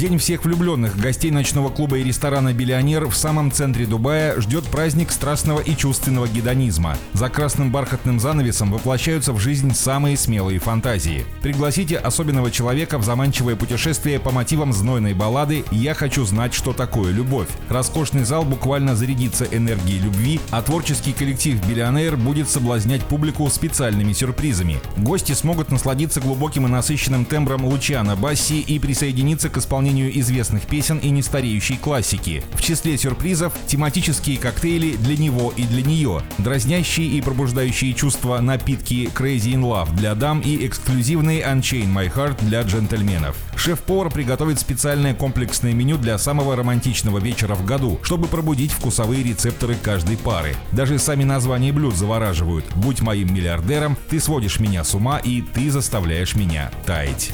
День всех влюбленных гостей ночного клуба и ресторана «Биллионер» в самом центре Дубая ждет праздник страстного и чувственного гедонизма. За красным бархатным занавесом воплощаются в жизнь самые смелые фантазии. Пригласите особенного человека в заманчивое путешествие по мотивам знойной баллады «Я хочу знать, что такое любовь». Роскошный зал буквально зарядится энергией любви, а творческий коллектив «Биллионер» будет соблазнять публику специальными сюрпризами. Гости смогут насладиться глубоким и насыщенным тембром Лучана Басси и присоединиться к исполнению исполнению известных песен и нестареющей классики. В числе сюрпризов тематические коктейли для него и для нее, дразнящие и пробуждающие чувства напитки Crazy in Love для дам и эксклюзивные Unchain My Heart для джентльменов. Шеф-повар приготовит специальное комплексное меню для самого романтичного вечера в году, чтобы пробудить вкусовые рецепторы каждой пары. Даже сами названия блюд завораживают. «Будь моим миллиардером», «Ты сводишь меня с ума» и «Ты заставляешь меня таять».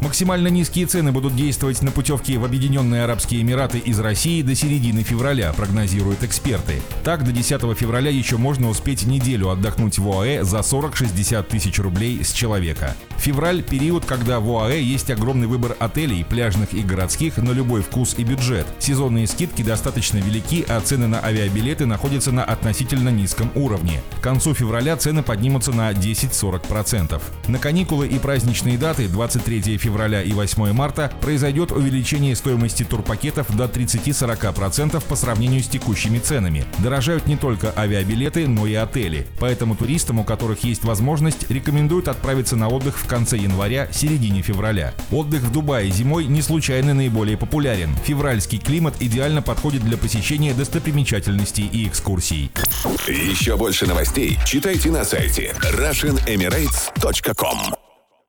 Максимально низкие цены будут действовать на путевки в Объединенные Арабские Эмираты из России до середины февраля, прогнозируют эксперты. Так, до 10 февраля еще можно успеть неделю отдохнуть в ОАЭ за 40-60 тысяч рублей с человека. Февраль – период, когда в ОАЭ есть огромный выбор отелей, пляжных и городских на любой вкус и бюджет. Сезонные скидки достаточно велики, а цены на авиабилеты находятся на относительно низком уровне. К концу февраля цены поднимутся на 10-40%. На каникулы и праздничные даты 23 февраля и 8 марта произойдет увеличение стоимости турпакетов до 30-40% по сравнению с текущими ценами. Дорожают не только авиабилеты, но и отели. Поэтому туристам, у которых есть возможность, рекомендуют отправиться на отдых в конце января, середине февраля. Отдых в Дубае зимой не случайно наиболее популярен. Февральский климат идеально подходит для посещения достопримечательностей и экскурсий. Еще больше новостей читайте на сайте RussianEmirates.com